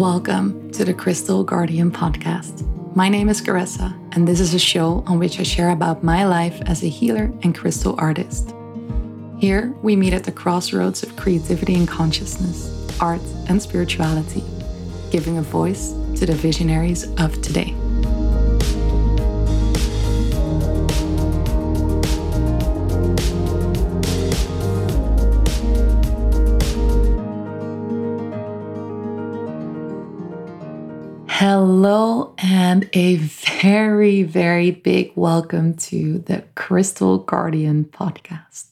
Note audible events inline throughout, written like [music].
Welcome to the Crystal Guardian podcast. My name is Caressa, and this is a show on which I share about my life as a healer and crystal artist. Here, we meet at the crossroads of creativity and consciousness, art and spirituality, giving a voice to the visionaries of today. Hello, and a very, very big welcome to the Crystal Guardian podcast.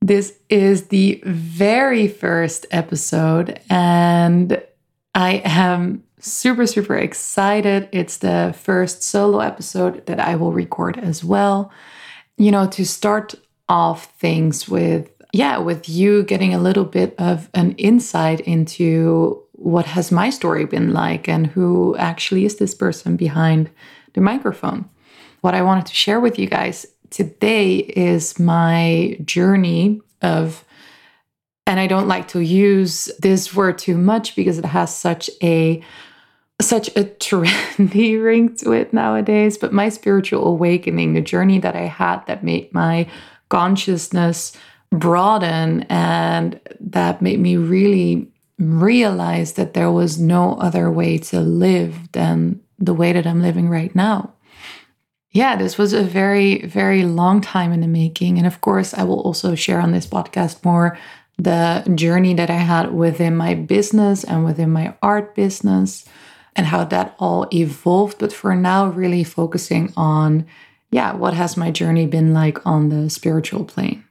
This is the very first episode, and I am super, super excited. It's the first solo episode that I will record as well. You know, to start off things with, yeah, with you getting a little bit of an insight into what has my story been like and who actually is this person behind the microphone. What I wanted to share with you guys today is my journey of and I don't like to use this word too much because it has such a such a trendy [laughs] ring to it nowadays, but my spiritual awakening, the journey that I had that made my consciousness broaden and that made me really realized that there was no other way to live than the way that I'm living right now. Yeah, this was a very, very long time in the making. And of course, I will also share on this podcast more the journey that I had within my business and within my art business and how that all evolved. But for now, really focusing on, yeah, what has my journey been like on the spiritual plane?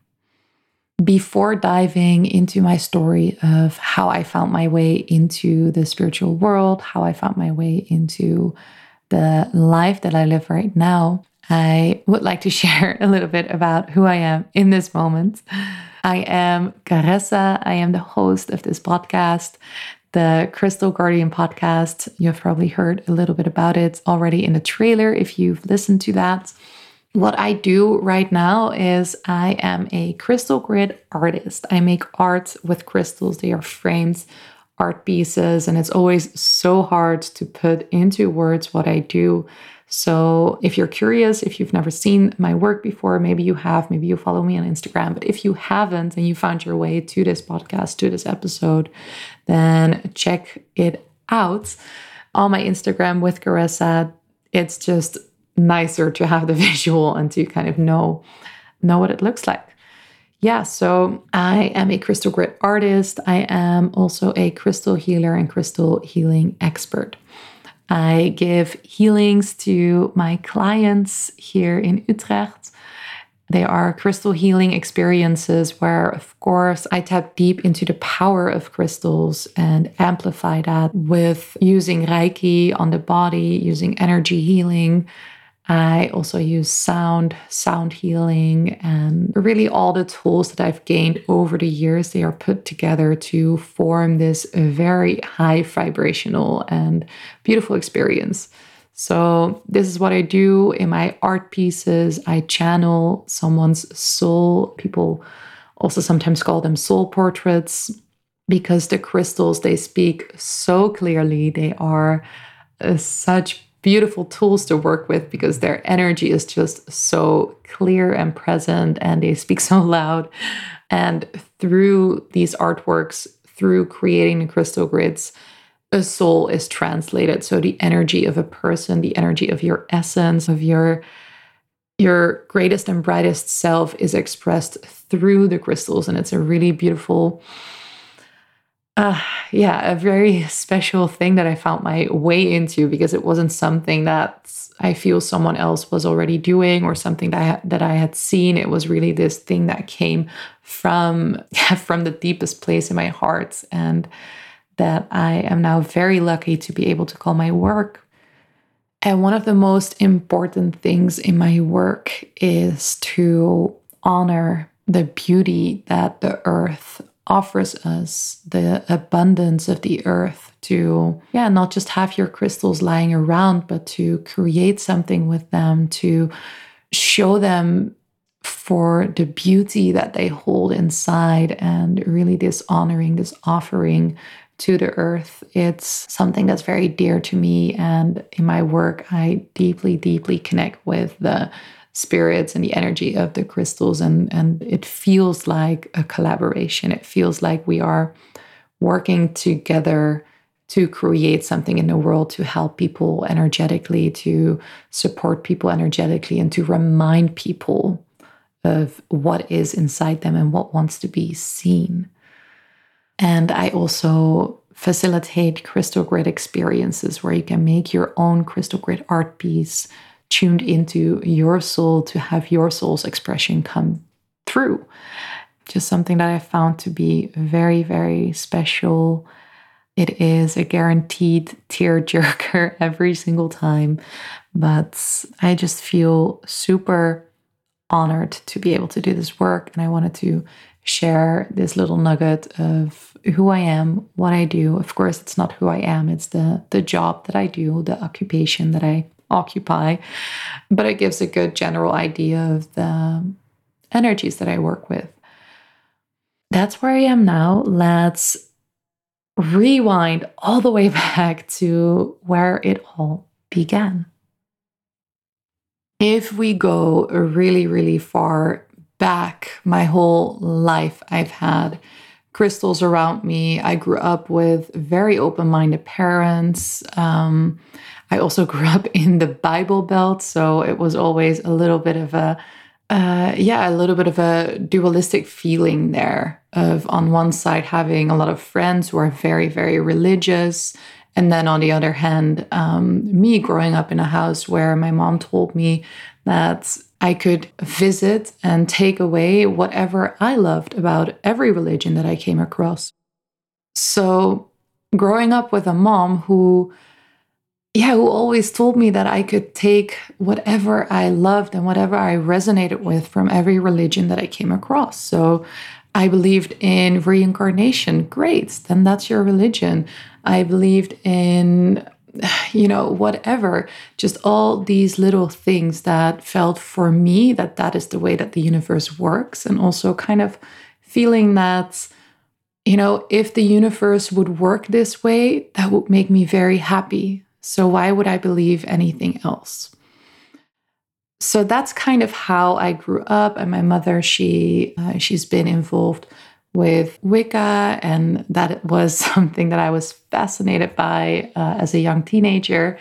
Before diving into my story of how I found my way into the spiritual world, how I found my way into the life that I live right now, I would like to [laughs] share a little bit about who I am in this moment. I am Caressa. I am the host of this podcast, the Crystal Guardian podcast. You've probably heard a little bit about it already in the trailer if you've listened to that. What I do right now is I am a crystal grid artist. I make art with crystals, they are framed art pieces, and it's always so hard to put into words what I do. So, if you're curious, if you've never seen my work before, maybe you have, maybe you follow me on Instagram, but if you haven't and you found your way to this podcast, to this episode, then check it out on my Instagram with Caressa. It's just nicer to have the [laughs] visual and to kind of know know what it looks like. Yeah, so I am a crystal grid artist. I am also a crystal healer and crystal healing expert. I give healings to my clients here in Utrecht. They are crystal healing experiences where, of course, I tap deep into the power of crystals and amplify that with using Reiki on the body, using energy healing, I also use sound, sound healing, and really all the tools that I've gained over the years. They are put together to form this very high vibrational and beautiful experience. So, this is what I do in my art pieces. I channel someone's soul. People also sometimes call them soul portraits because the crystals they speak so clearly. They are uh, such beautiful tools to work with because their energy is just so clear and present and they speak [laughs] so loud. And through these artworks, through creating the crystal grids, a soul is translated. So the energy of a person, the energy of your essence, of your your greatest and brightest self is expressed through the crystals and it's a really beautiful uh, yeah, a very special thing that I found my way into because it wasn't something that I feel someone else was already doing or something that I, that I had seen. It was really this thing that came from [laughs] from the deepest place in my heart, and that I am now very lucky to be able to call my work. And one of the most important things in my work is to honor the beauty that the earth offers us the abundance of the earth to yeah not just have your crystals lying around but to create something with them to show them for the beauty that they hold inside and really this honoring this offering to the earth. It's something that's very dear to me. And in my work, I deeply, deeply connect with the spirits and the energy of the crystals. And, and it feels like a collaboration. It feels like we are working together to create something in the world to help people energetically, to support people energetically, and to remind people of what is inside them and what wants to be seen. And I also facilitate crystal grid experiences where you can make your own crystal grid art piece tuned into your soul to have your soul's expression come through. Just something that I found to be very, very special. It is a guaranteed tearjerker [laughs] every single time, but I just feel super honored to be able to do this work. And I wanted to share this little nugget of who I am, what I do. Of course, it's not who I am, it's the, the job that I do, the occupation that I occupy. But it gives a good general idea of the energies that I work with. That's where I am now. Let's rewind all the way [laughs] back to where it all began. If we go really, really far back, my whole life, I've had crystals around me. I grew up with very open minded parents. Um, I also [laughs] grew up in the Bible Belt, so it was always a little bit of a uh, yeah, a little bit of a dualistic feeling there of on one side having a lot of friends who are very, very religious. And then on the other hand, um, me growing up in a house where my mom told me that I could visit and take away whatever I loved about every religion that I came across. So, growing up with a mom who yeah, who always told me that I could take whatever I loved and whatever I resonated with from every religion that I came across. So I believed in reincarnation. Great, then that's your religion. I believed in, [sighs] you know, whatever, just all these little things that felt for me that that is the way that the universe works. And also kind of feeling that you know, if the universe would work this way, that would make me very happy. So why would I believe anything else? So that's kind of how I grew up. And my mother, she uh, she's been involved with Wicca, and that was [laughs] something that I was fascinated by uh, as a young teenager.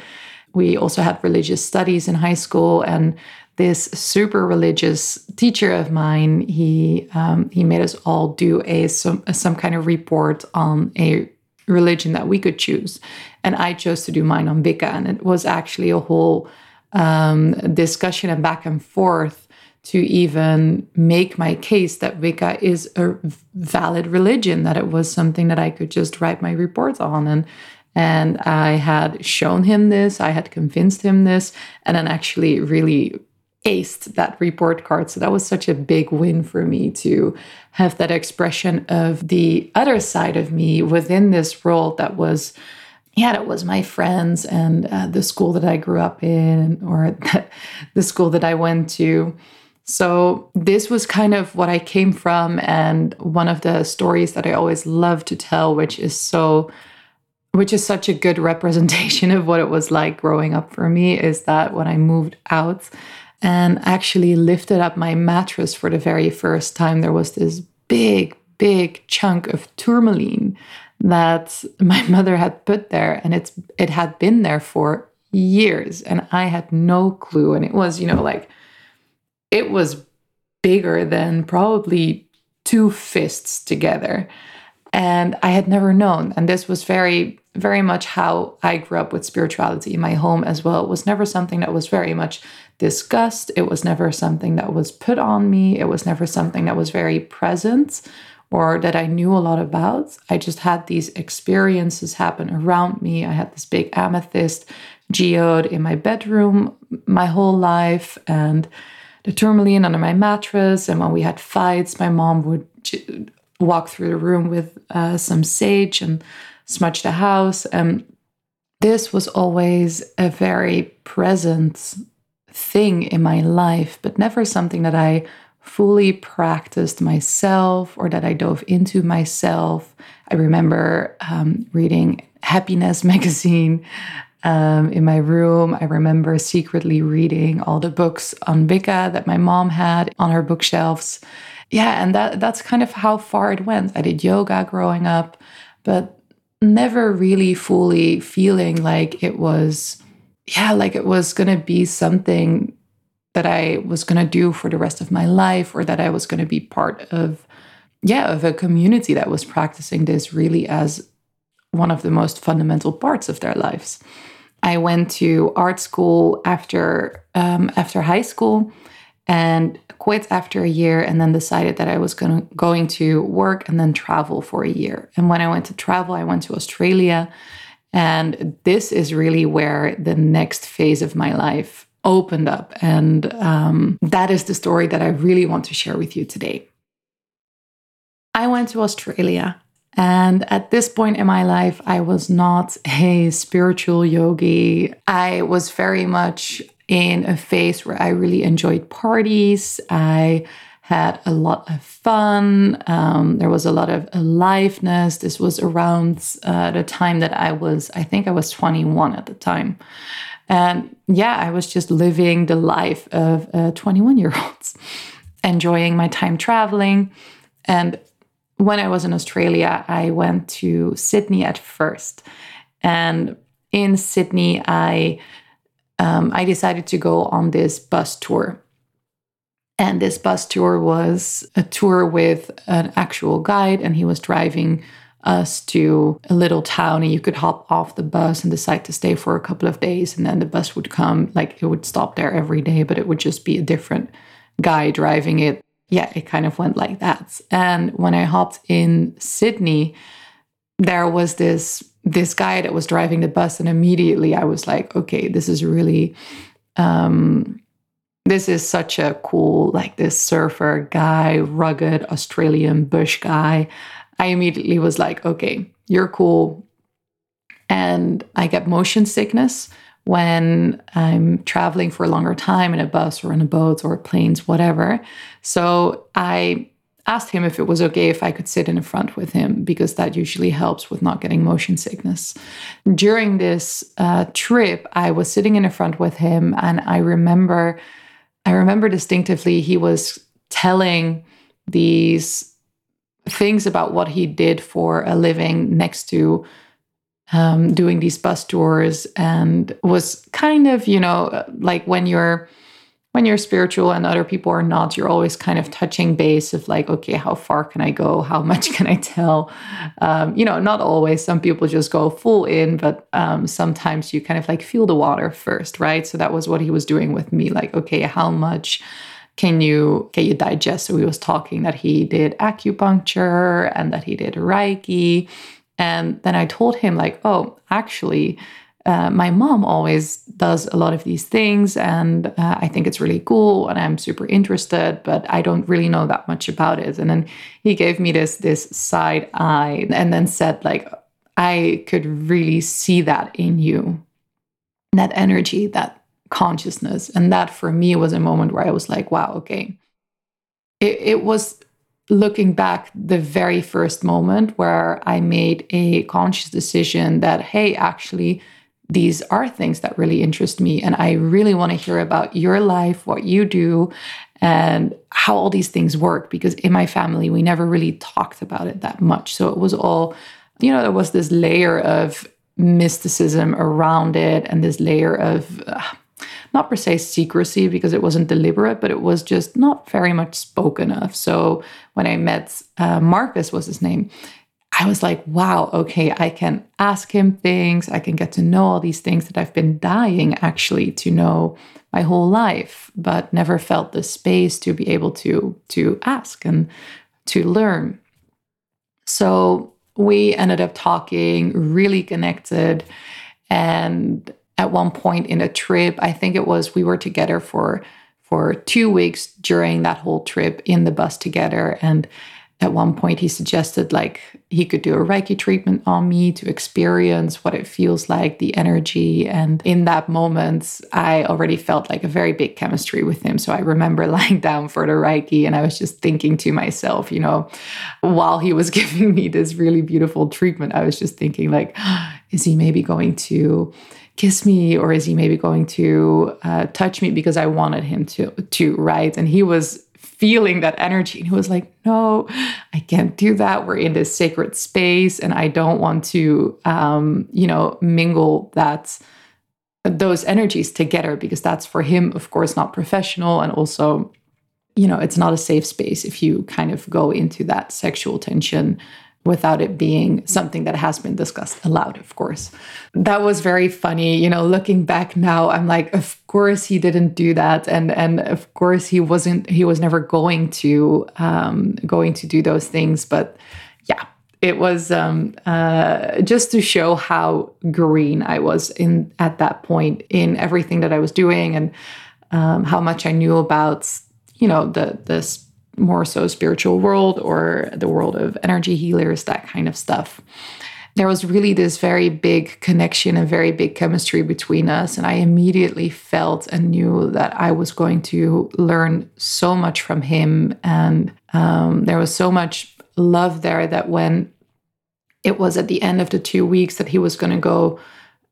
We also had religious studies in high school, and this super religious teacher of mine, he um, he made us all do a some some kind of report on a religion that we could choose. And I chose to do mine on Wicca. And it was actually a whole um, discussion and back and forth to even make my case that Wicca is a valid religion, that it was something that I could just write my reports on. And and I had shown him this, I had convinced him this, and then actually really aced that report card. So that was such a big win for me to have that expression of the other side of me within this role that was, yeah, that was my friends and uh, the school that I grew up in or [laughs] the school that I went to. So this was kind of what I came from. And one of the stories that I always love to tell, which is so which is such a good representation [laughs] of what it was like growing up for me is that when I moved out and actually lifted up my mattress for the very first time, there was this big, big chunk of tourmaline that [laughs] my mother had put there, and it's it had been there for years, and I had no clue. And it was, you know, like it was bigger than probably two fists together. And I had never known. And this was very, very much how I grew up with spirituality in my home as well. It was never something that was very much discussed. It was never something that was put on me. It was never something that was very present or that I knew a lot about. I just had these experiences happen around me. I had this big amethyst geode in my bedroom my whole life and the tourmaline under my mattress. And when we had fights, my mom would walk through the room with uh, some sage and smudge the house. And this was always a very present thing in my life, but never something that I fully practiced myself or that I dove into myself. I remember um, reading Happinez [laughs] magazine um, in my room. I remember secretly reading all the books on Wicca that my mom had on her bookshelves. Yeah, and that that's kind of how far it went. I did yoga growing up, but never really fully feeling like it was yeah, like it was to be something that I was to do for the rest of my life or that I was to be part of yeah, of a community that was practicing this really as one of the most fundamental parts of their lives. I went to art school after um, after high school and quit after a year and then decided that I was gonna, going to work and then travel for a year. And when I went to travel, I went to Australia. And this is really where the next phase of my life opened up. And um, that is the story that I really want to share with you today. I went to Australia and at this point in my life, I was not a spiritual yogi. I was very much in a phase where I really enjoyed parties. I had a lot of fun. Um, there was a lot of aliveness. This was around uh, the time that I was, I think I was 21 at the time. And yeah, I was just living the life of a 21 year olds, [laughs] enjoying my time traveling. And when I was in Australia, I went to Sydney at first. And in Sydney, I um, I decided to go on this bus tour. And this bus tour was a tour with an actual guide, and he was driving us to a little town. And you could hop off the bus and decide to stay for a couple of days. And then the bus would come, like it would stop there every day, but it would just be a different guy driving it yeah, it kind of went like that. And when I hopped in Sydney, there was this this guy that was driving the bus, and immediately I was like, okay, this is really um this is such a cool, like this surfer guy, rugged Australian bush guy. I immediately was like, okay, you're cool. And I get motion sickness when I'm traveling for a longer time in a bus or in a boat or planes, whatever. So I asked him if it was okay if I could sit in the front with him because that usually helps with not getting motion sickness. During this uh, trip, I was sitting in the front with him, and I remember, I remember distinctively he was telling these things about what he did for a living next to um, doing these bus tours and was kind of you know like when you're when you're spiritual and other people are not you're always kind of touching base of like okay how far can i go? How much can i tell? Um, you know not always. Some people just go full in but um, sometimes you kind of like feel the water first right? So that was what he was doing with me like okay how much can you can you digest? So he was talking that he did acupuncture and that he did reiki and then I told him, like, oh, actually, uh, my mom always does a lot of these things, and uh, I think it's really cool, and I'm super interested, but I don't really know that much about it. And then he gave me this this side eye, and then said, like, I could really see that in you, that energy, that consciousness, and that for me was a moment where I was like, wow, okay. It, it was looking back the very first moment where I made a conscious decision that, hey, actually, these are things that really interest me. And I really want to hear about your life, what you do, and how all these things work. Because in my family, we never really talked about it that much. So it was all, you know, there was this layer of mysticism around it and this layer of, uh, not per se secrecy because it wasn't deliberate, but it was just not very much spoken of. So when I met uh, Marcus, was his name, I was like, wow, okay, I can ask him things. I can get to know all these things that I've been dying actually to know my whole life, but never felt the space to be able to to ask and to learn. So we ended up talking, really connected, and at one point in a trip. I think it was we were together for for two weeks during that whole trip in the bus together. And at one point he suggested like he could do a reiki treatment on me to experience what it feels like the energy and in that moment i already felt like a very big chemistry with him so i remember [laughs] lying down for the reiki and i was just thinking to myself you know while he was [laughs] giving me this really beautiful treatment i was just thinking like [gasps] is he maybe going to kiss me or is he maybe going to uh, touch me because i wanted him to to right and he was feeling that energy. And he was like, No, I can't do that. We're in this sacred space, and I don't want to, um, you know, mingle that those energies together because that's for him, of course, not professional. And also, you know, it's not a safe space if you kind of go into that sexual tension without it being something that has been discussed aloud, of course. That was very funny. You know, looking back now, I'm like, of course he didn't do that. And and of course he wasn't he was never going to um going to do those things. But yeah, it was um uh just to show how green I was in at that point in everything that I was doing and um, how much I knew about, you know, the this more so spiritual world or the world of energy healers, that kind of stuff. There was really this very big connection and very big chemistry between us. And I immediately felt and knew that I was going to learn so much from him. And um, there was so much love there that when it was at the end of the two weeks that he was going to go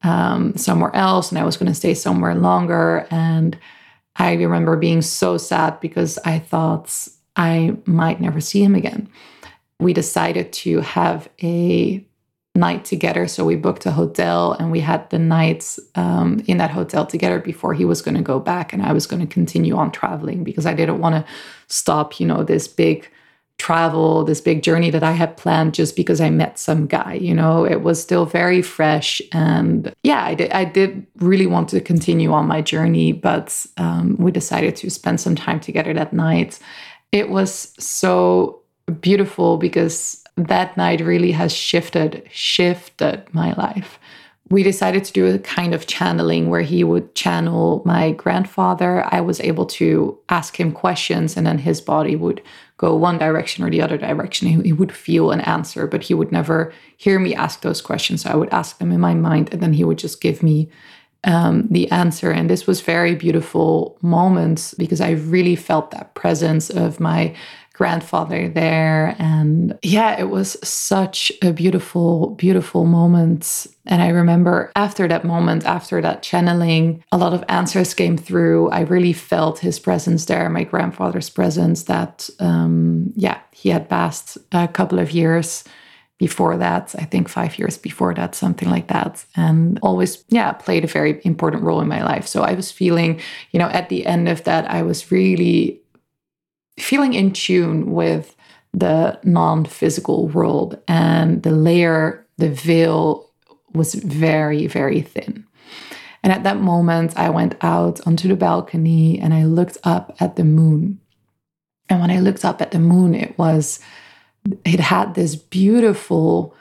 um, somewhere else and I was going to stay somewhere longer. And I remember being so sad because I thought I might never see him again. We decided to have a night together. So we booked a hotel and we had the nights um, in that hotel together before he was going to go back and I was going to continue on traveling because I didn't want to stop, you know, this big travel, this big journey that I had planned just because I met some guy. You know, it was still very fresh. And yeah, I did, I did really want to continue on my journey, but um, we decided to spend some time together that night it was so beautiful because that night really has shifted shifted my life we decided to do a kind of channeling where he would channel my grandfather. I was able to ask him questions, and then his body would go one direction or the other direction. He, would feel an answer, but he would never hear me ask those questions. So I would ask them in my mind, and then he would just give me um, the answer. And this was very beautiful moments because I really felt that presence of my grandfather there. And yeah, it was such a beautiful, beautiful moment. And I remember after that moment, after that channeling, a lot of answers came through. I really felt his presence there, my grandfather's presence that, um, yeah, he had passed a couple of years before that, I think five years before that, something like that. And always, yeah, played a very important role in my life. So I was feeling, you know, at the end of that, I was really feeling in tune with the non physical world. And the layer, the veil was very, very thin. And at that moment, I went out onto the balcony and I looked up at the moon. And when I looked up at the moon, it was it had this beautiful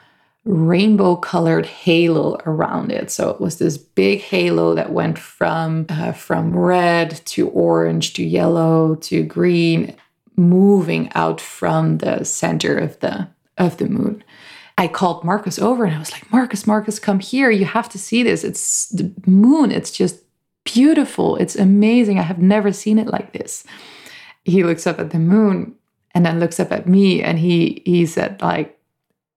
rainbow colored halo around it. So it was this big halo that went from uh, from red to orange to yellow to green moving out from the center of the of the moon. I called marcus over and i was like marcus marcus come here. You have to see this. It's the moon. It's just beautiful. It's amazing. I have never seen it like this. He looks up at the moon and then looks up at me and he he said like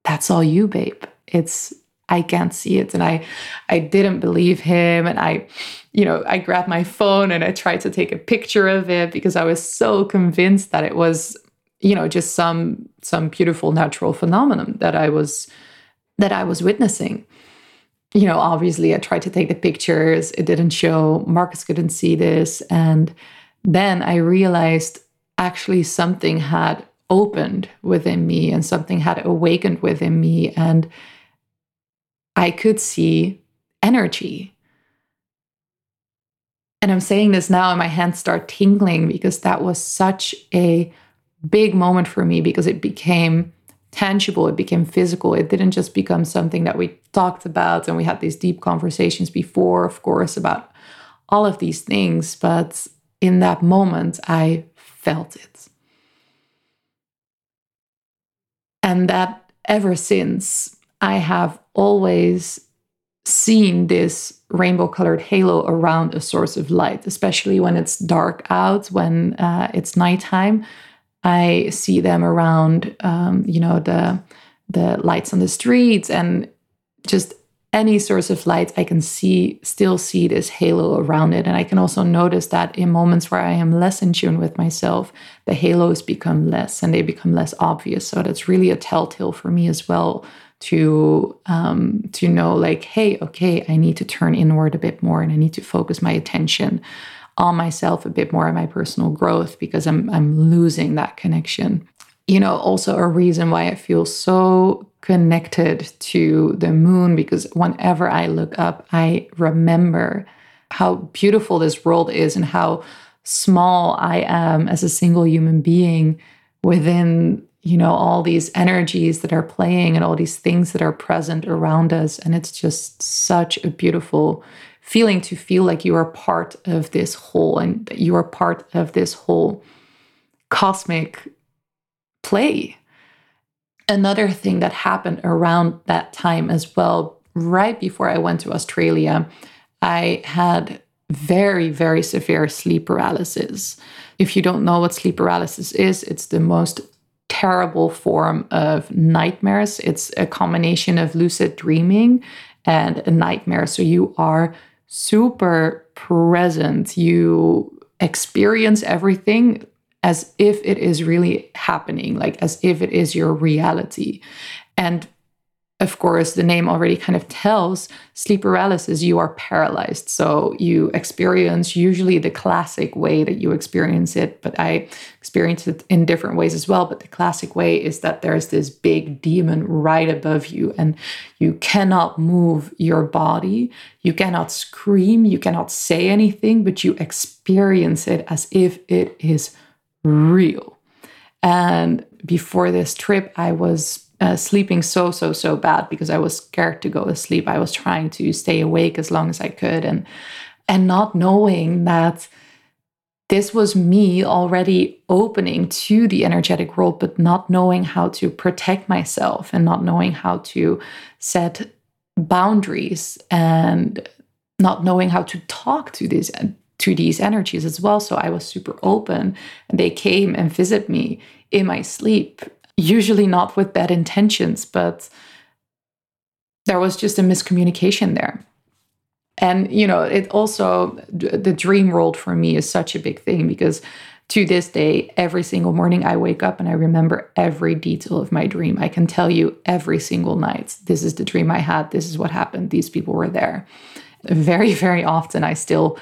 that's all you babe. It's i can't see it. And i i didn't believe him and i you know i grabbed my phone and i tried to take a picture of it because i was so convinced that it was you know just some some beautiful natural phenomenon that i was that i was witnessing. You know obviously i tried to take the pictures. It didn't show. Marcus couldn't see this. And then i realized actually something had opened within me and something had awakened within me and I could see energy. And I'm saying this now and my hands start tingling because that was such a big moment for me because it became tangible, it became physical. It didn't just become something that we talked about and we had these deep conversations before, of course, about all of these things. But in that moment, I felt it. And that ever since, I have always seen this rainbow colored halo around a source of light, especially when it's dark out, when uh, it's nighttime. I see them around, um, you know, the the lights on the streets and just any source of light, I can see still see this halo around it. And I can also notice that in moments where I am less in tune with myself, the halos become less and they become less obvious. So that's really a telltale for me as well to um, to know like, hey, okay, I need to turn inward a bit more and I need to focus my attention on myself a bit more and my personal growth because I'm I'm losing that connection. You know, also a reason why I feel so connected to the moon because whenever I look up, I remember how beautiful this world is and how small I am as a single human being within you know all these energies that are playing and all these things that are present around us. And it's just such a beautiful feeling to feel like you are part of this whole and you are part of this whole cosmic play another thing that happened around that time as well, right before I went to Australia, I had very, very severe sleep paralysis. If you don't know what sleep paralysis is, it's the most terrible form of nightmares. It's a combination of lucid dreaming and a nightmare. So you are super present. You experience everything as if it is really happening, like as if it is your reality. And of course, the name already kind of tells sleep paralysis, you are paralyzed. So you experience usually the classic way that you experience it, but I experience it in different ways as well. But the classic way is that there's this big demon right above you, and you cannot move your body. You cannot scream. You cannot say anything, but you experience it as if it is real. And before this trip, I was uh, sleeping so, so, so bad because I was scared to go to sleep. I was trying to stay awake as long as I could and and not knowing that this was me already opening to the energetic world, but not knowing how to protect myself and not knowing how to set boundaries and not knowing how to talk to these to these energies as well. So I was super open and they came and visit me in my sleep, usually not with bad intentions, but there was just a miscommunication there. And, you know, it also, the dream world for me is such a big thing because to this day, every single morning I wake up and I remember every detail of my dream. I can tell you every single night, this is the dream I had, this is what happened, these people were there. Very, very often I still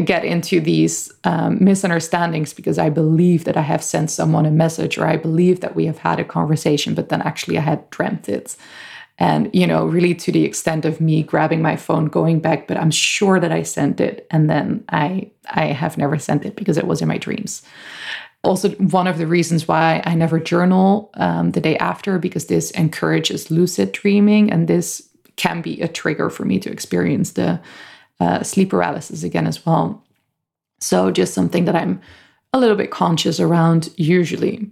get into these um, misunderstandings because I believe that I have sent someone a message or I believe that we have had a conversation, but then actually I had dreamt it. And, you know, really to the extent of me grabbing my phone, going back, but I'm sure that I sent it. And then I I have never sent it because it was in my dreams. Also, one of the reasons why I never journal um, the day after, because this encourages lucid dreaming. And this can be a trigger for me to experience the uh, sleep paralysis again as well. So, just something that I'm a little bit conscious around usually.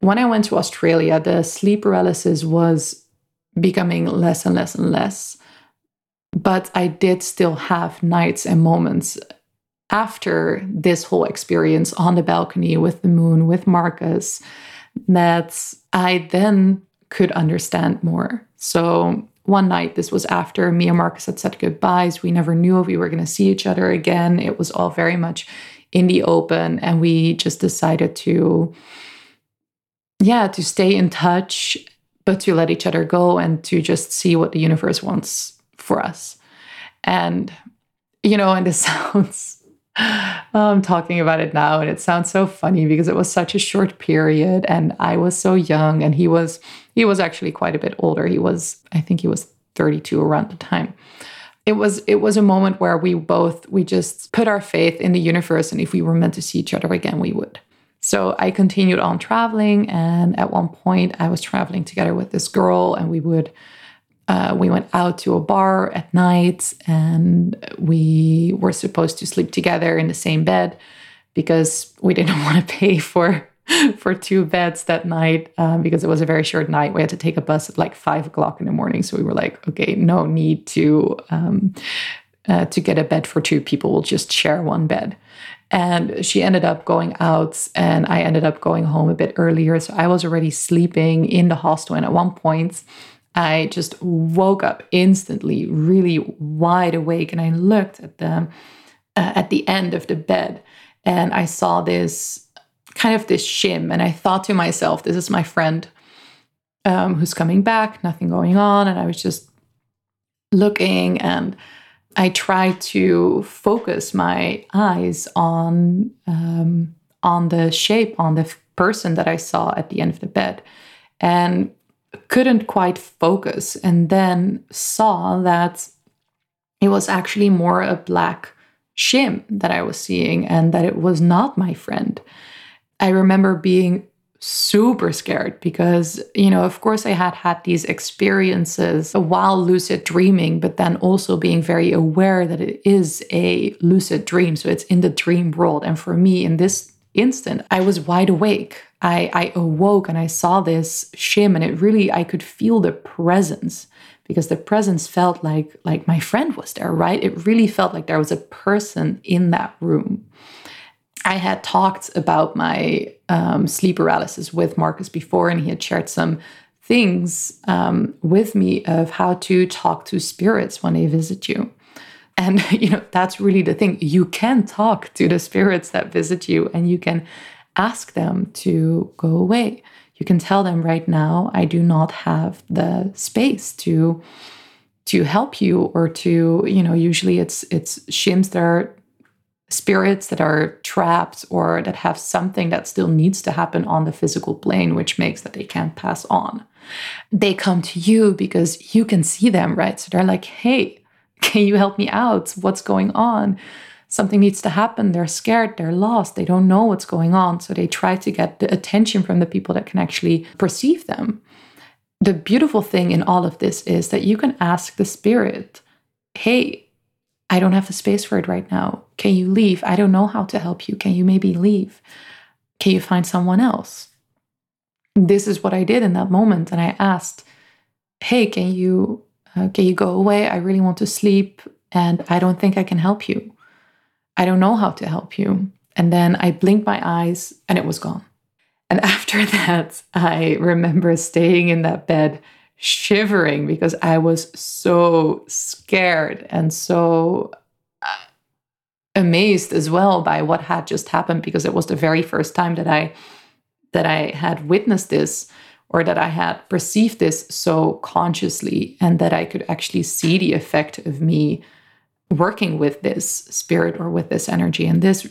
When I went to Australia, the sleep paralysis was becoming less and less and less. But I did still have nights and moments after this whole experience on the balcony with the moon, with Marcus, that I then could understand more. So one night, this was after me and Marcus had said goodbyes. We never knew if we were going to see each other again. It was all very much in the open. And we just decided to, yeah, to stay in touch, but to let each other go and to just see what the universe wants for us. And, you know, and this [laughs] sounds, [sighs] I'm talking about it now, and it sounds so funny because it was such a short period and I was so young and he was he was actually quite a bit older. He was, I think he was 32 around the time. It was it was a moment where we both we just put our faith in the universe and if we were meant to see each other again, we would. So I continued on traveling and at one point I was traveling together with this girl and we would uh, we went out to a bar at night and we were supposed to sleep together in the same bed because we didn't [laughs] want to pay for for two beds that night um, because it was a very short night. We had to take a bus at like five o'clock in the morning, so we were like, okay, no need to um, uh, to get a bed for two people. We'll just share one bed. And she ended up going out, and I ended up going home a bit earlier. So I was already sleeping in the hostel, and at one point. I just woke up instantly, really wide awake, and I looked at the uh, at the end of the bed, and I saw this kind of this shim. And I thought to myself, this is my friend um, who's coming back, nothing going on. And I was just looking and I tried to focus my eyes on um, on the shape, on the person that I saw at the end of the bed, and couldn't quite focus. And then saw that it was actually more a black shim that I was seeing, and that it was not my friend. I remember being super scared because, you know, of course, I had had these experiences while lucid dreaming, but then also being very aware that it is a lucid dream. So it's in the dream world. And for me, in this instant, I was wide awake. I, I awoke and I saw this shim, and it really, I could feel the presence because the presence felt like like my friend was there right it really felt like there was a person in that room I had talked about my um, sleep paralysis with Marcus before, and he had shared some things um, with me of how to talk to spirits when they visit you. And, [laughs] you know, that's really the thing. You can talk to the spirits that visit you and you can ask them to go away. You can tell them right now, I do not have the space to to help you or to you know usually it's it's shims that are spirits that are trapped or that have something that still needs to happen on the physical plane, which makes that they can't pass on. They come to you because you can see them, right? So they're like, hey, [laughs] can you help me out? What's going on? Something needs to happen. They're scared, they're lost, they don't know what's going on. So they try to get the attention from the people that can actually perceive them. The beautiful thing in all of this is that you can ask the spirit, hey, I don't have the space for it right now. Can you leave? I don't know how to help you. Can you maybe leave? Can you find someone else? This is what I did in that moment. And I asked, Hey, can you, uh, can you go away? I really want to sleep and I don't think I can help you. I don't know how to help you. And then I blinked my eyes and it was gone. And [laughs] after that, I remember staying in that bed shivering because I was so scared and so uh, amazed as well by what had just happened because it was the very first time that I that I had witnessed this or that I had perceived this so consciously and that I could actually see the effect of me working with this spirit or with this energy and this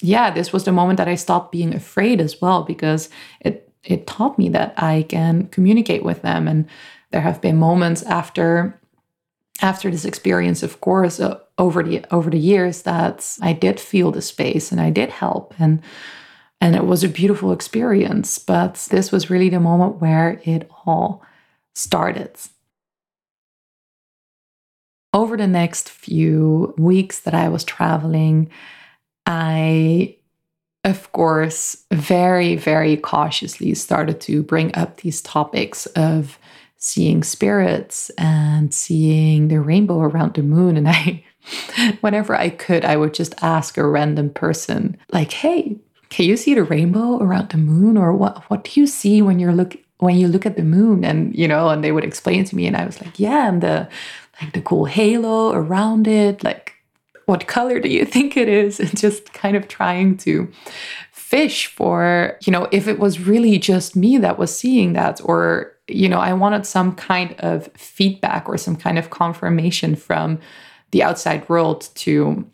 yeah this was the moment that I stopped being afraid as well because it it taught me that I can communicate with them. And there have been moments after after this experience, of course, uh, over the over the years, that I did feel the space and I did help and and it was a beautiful experience. But this was really the moment where it all started. Over the next few weeks that I was traveling, I of course, very, very cautiously started to bring up these topics of seeing spirits and seeing the rainbow around the moon. And I, [laughs] whenever I could, I would just ask a random person, like, hey, can you see the rainbow around the moon? Or what, what do you see when you're look when you look at the moon? And you know, and they would explain to me, and I was like, yeah, and the like the cool halo around it, like what color do you [laughs] think it is? And just kind of trying to fish for, you know, if it was really just me that was seeing that, or, you know, I wanted some kind of feedback or some kind of confirmation from the outside world to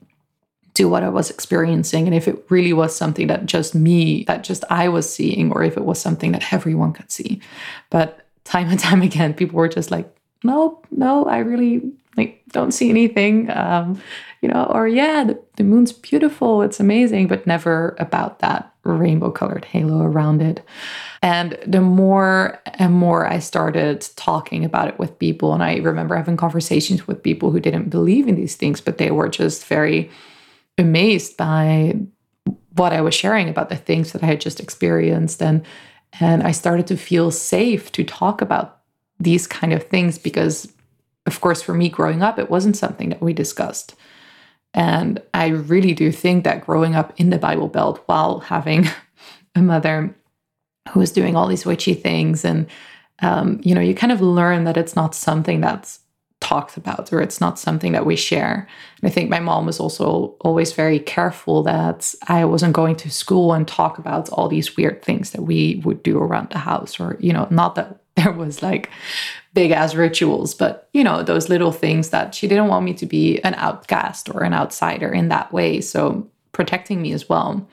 to what I was experiencing and if it really was something that just me, that just I was seeing, or if it was something that everyone could see. But time and time again, people were just like, nope, no, I really like don't see anything. Um, you know, or yeah, the, the moon's beautiful, it's amazing, but never about that rainbow colored halo around it. And the more and more I started talking about it with people, and I remember having conversations with people who didn't believe in these things, but they were just very amazed by what I was sharing about the things that I had just experienced and and I started to feel safe to talk about these kind of things because of course for me growing up it wasn't something that we discussed. And I really do think that growing up in the Bible Belt while having [laughs] a mother who was doing all these witchy things and um, you know you kind of learn that it's not something that's talked about or it's not something that we share. And I think my mom was also always very careful that I wasn't going to school and talk about all these weird things that we would do around the house or you know not that [laughs] there was like big ass rituals but you know those little things that she didn't want me to be an outcast or an outsider in that way so protecting me as well.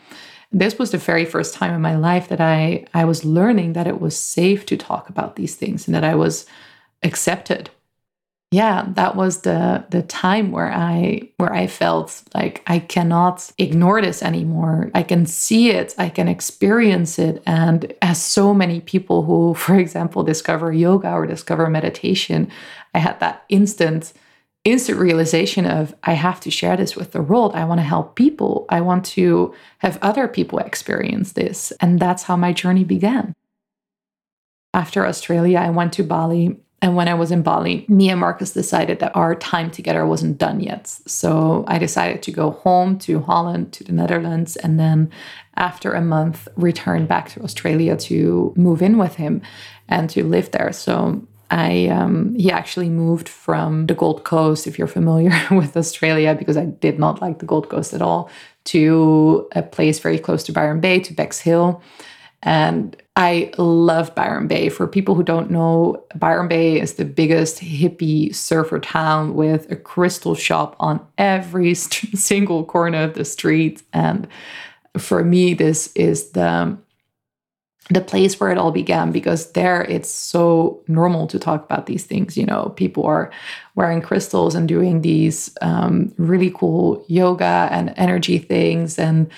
This was the very first time in my life that I I was learning that it was safe to talk about these things and that I was accepted yeah that was the the time where i where i felt like i cannot ignore this anymore. I can see it i can experience it. And as so many people who [laughs] for example discover yoga or discover meditation i had that instant instant realization of i have to share this with the world. I want to help people. I want to have other people experience this. And that's how my journey began. After australia i went to bali and when I was in Bali, me and Marcus decided that our time together wasn't done yet. So I decided to go home to Holland, to the Netherlands, and then after a month, return back to Australia to move in with him and to live there. So I um, he actually moved from the Gold Coast, if you're familiar [laughs] with Australia, because I did not like the Gold Coast at all, to a place very close to Byron Bay, to Bexhill. And I love Byron Bay. For people who don't know, Byron Bay is the biggest hippie surfer town with a crystal shop on every [laughs] single corner of the street. And for me, this is the the place where it all began because there it's so normal to talk about these things. You know, people are wearing crystals and doing these um, really cool yoga and energy things and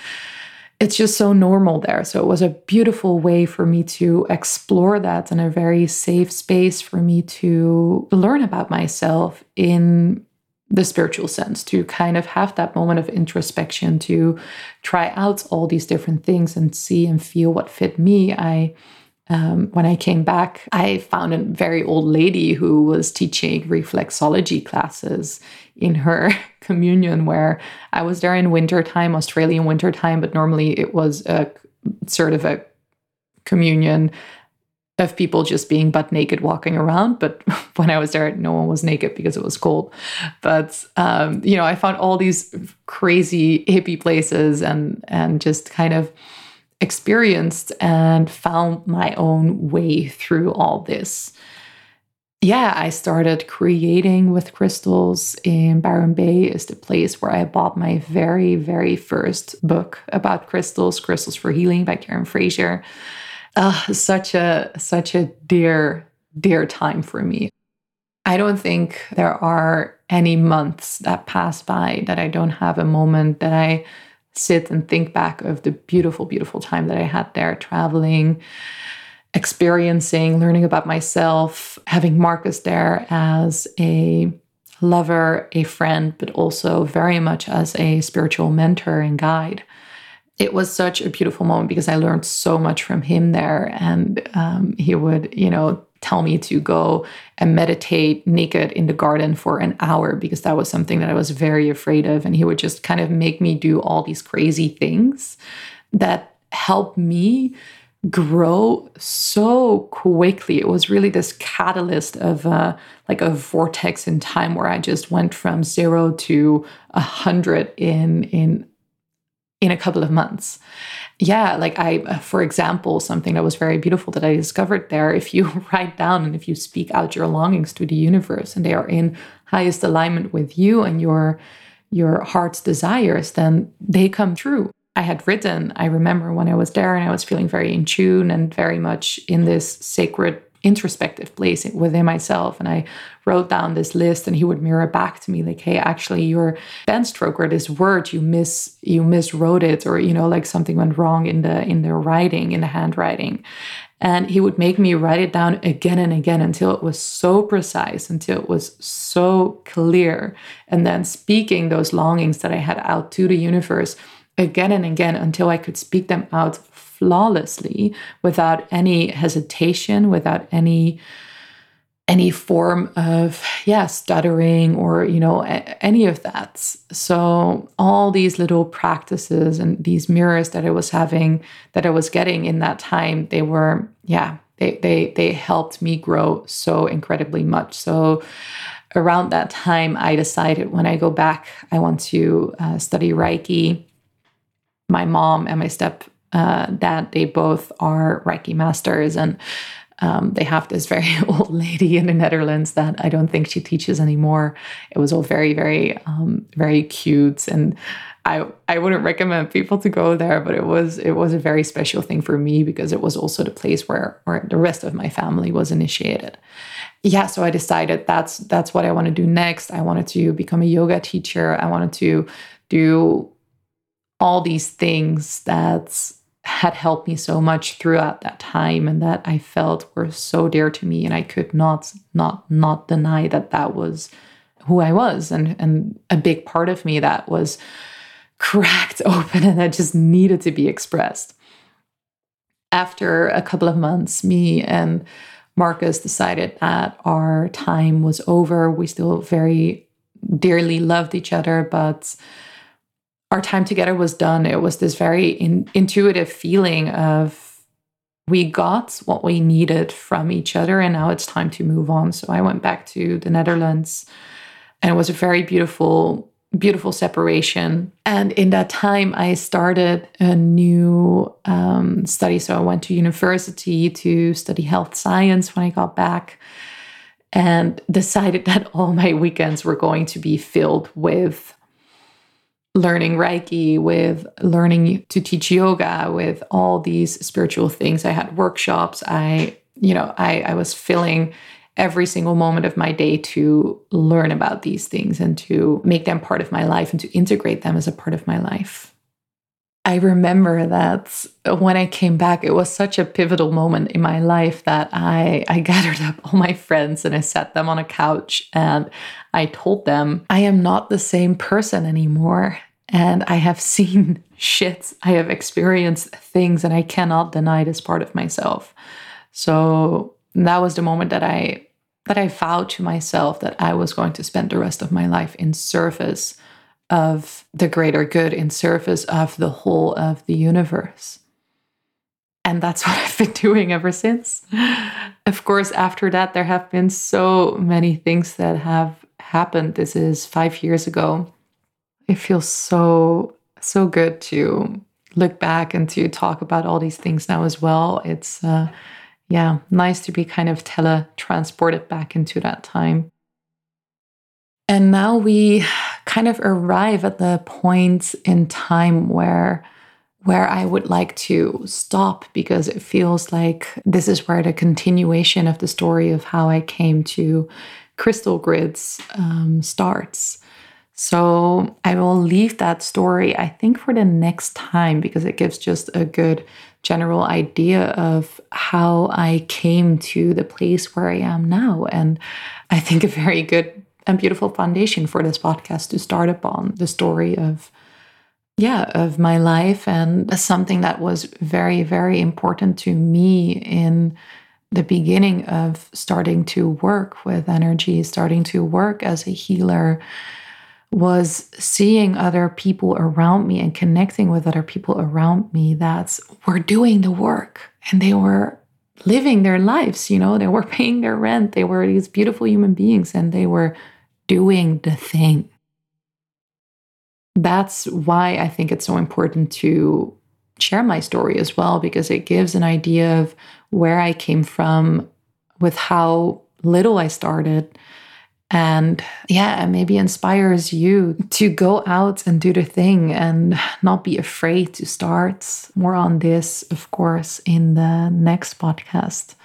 it's just so normal there. So it was a beautiful way for me to explore that and a very safe space for me to learn about myself in the spiritual sense, to kind of have that moment of introspection, to try out all these different things and see and feel what fit me. I um, when I came back, I found a very old lady who was teaching reflexology classes in her communion, where I was there in wintertime, Australian wintertime, but normally it was a sort of a communion of people just being butt naked walking around. But [laughs] when I was there, no one was naked because it was cold. But um, you know, I found all these crazy hippie places and and just kind of experienced and found my own way through all this. Yeah, I started creating with crystals in Byron Bay is the place where I bought my very, very first book about crystals, Crystals for Healing by Karen Frazier. Uh, such a such a dear, dear time for me. I don't think there are any months that pass by that I don't have a moment that I sit and think back of the beautiful, beautiful time that I had there traveling, experiencing, learning about myself, having Marcus there as a lover, a friend, but also very much as a spiritual mentor and guide. It was such a beautiful moment because I learned so much from him there. And um, he would, you know, tell me to go and meditate naked in the garden for an hour because that was something that I was very afraid of. And he would just kind of make me do all these crazy things that helped me grow so quickly. It was really this catalyst of uh, like a vortex in time where I just went from zero to a hundred in in in a couple of months yeah, like I, uh, for example, something that was very beautiful that I discovered there, if you [laughs] write down and if you speak out your longings to the universe and they are in highest alignment with you and your your heart's desires, then they come true. I had written, I remember when I was there and I was feeling very in tune and very much in this sacred introspective place within myself. And I wrote down this list and he would mirror back to me like, hey, actually your pen stroke or this word you miss you miswrote it, or you know, like something went wrong in the in the writing, in the handwriting. And he would make me write it down again and again until it was so precise, until it was so clear. And then speaking those longings that I had out to the universe again and again until I could speak them out flawlessly without any hesitation, without any any form of yeah stuttering or you know a- any of that. So all these little practices and these mirrors that i was having that i was getting in that time they were yeah they they they helped me grow so incredibly much. So around that time i decided when i go back i want to uh, study reiki my mom and my step uh, dad they both are reiki masters and um, they have this very [laughs] old lady in the Netherlands that I don't think she teaches anymore. It was all very, very, um, very cute, and I I wouldn't recommend people to go there, but it was it was a very special thing for me because it was also the place where where the rest of my family was initiated. Yeah, so I decided that's that's what I want to do next. I wanted to become a yoga teacher. I wanted to do all these things that had helped me so much throughout that time and that I felt were so dear to me and I could not not not deny that that was who I was and and a big part of me that was cracked [laughs] open and that just needed to be expressed. After a couple of months me and Marcus decided that our time was over. We still very dearly loved each other but our time together was done, it was this very in, intuitive feeling of we got what we needed from each other, and now it's time to move on. So I went back to the Netherlands, and it was a very beautiful, beautiful separation. And in that time, I started a new um, study. So I went to university to study health science when I got back and decided [laughs] that all my weekends were going to be filled with learning Reiki, with learning to teach yoga, with all these spiritual things. I had workshops. I, you know, I, I was filling every single moment of my day to learn about these things and to make them part of my life and to integrate them as a part of my life. I remember that when I came back, it was such a pivotal moment in my life that I, I [laughs] gathered up all my friends and I sat them on a couch and I told them, I am not the same person anymore. And I have [laughs] seen shits. I have experienced things, and I cannot deny this part of myself. So that was the moment that I that I vowed to myself that I was going to spend the rest of my life in service of the greater good, in service of the whole of the universe. And that's [laughs] what I've been doing ever since. Of course, after that, there have been so many things that have happened. This is five years ago. It feels so, so good to look back and to talk about all these things now as well. It's, uh, yeah, nice to be kind of tele transported back into that time. And now we kind of arrive at the point in time where where I would like to stop because it feels like this is where the continuation of the story of how I came to crystal grids um, starts. So I will leave that story, I think, for the next time because it gives just a good general idea of how I came to the place where I am now. And I think a very good and beautiful foundation for this podcast to start upon the story of yeah of my life and something that was very very important to me in the beginning of starting to work with energy starting to work as a healer was seeing other people around me and connecting with other people around me that were doing the work and they were living their lives you know they were [laughs] paying their rent they were these beautiful human beings and they were doing the thing. That's why I think it's so important to share my story as well, because it gives an idea of where I came from with how little I started. And yeah, maybe inspires you to go out and do the thing and not be afraid to start. More on this, of course, in the next podcast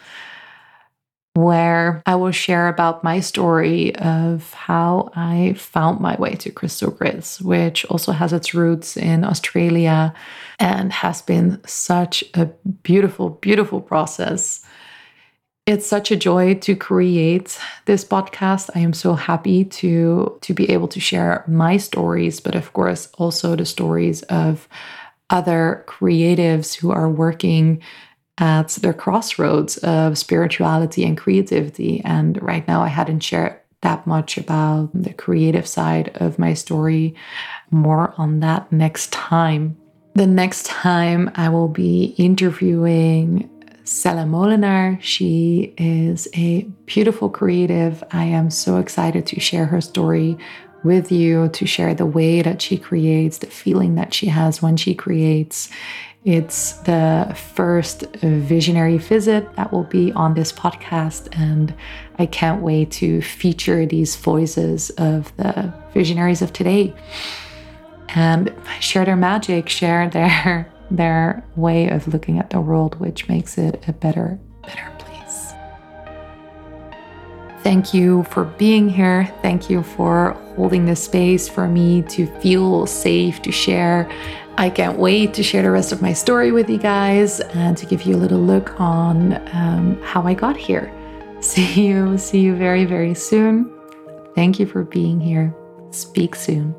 where I will share about my story of how I found my way to Crystal Grids, which also has its roots in Australia and has been such a beautiful, beautiful process. It's such a joy to create this podcast. I am so happy to to be able to share my stories, but of course also the stories of other creatives who are working at their crossroads of spirituality and creativity. And right now I hadn't shared that much about the creative side of my story. More on that next time. The next time I will be interviewing Sella Molenaar. She is a beautiful creative. I am so excited to share her story with you, to share the way that she creates, the feeling that she has when she creates. It's the first visionary visit that will be on this podcast, and I can't wait to feature these voices of the visionaries of today and share their magic, share their [laughs] their way of looking at the world, which makes it a better, better place. Thank you for being here. Thank you for holding the space for me to feel safe to share. I can't wait to share the rest of my story with you guys and to give you a little look on um, how I got here. [laughs] See you, see you very, very soon. Thank you for being here. Speak soon.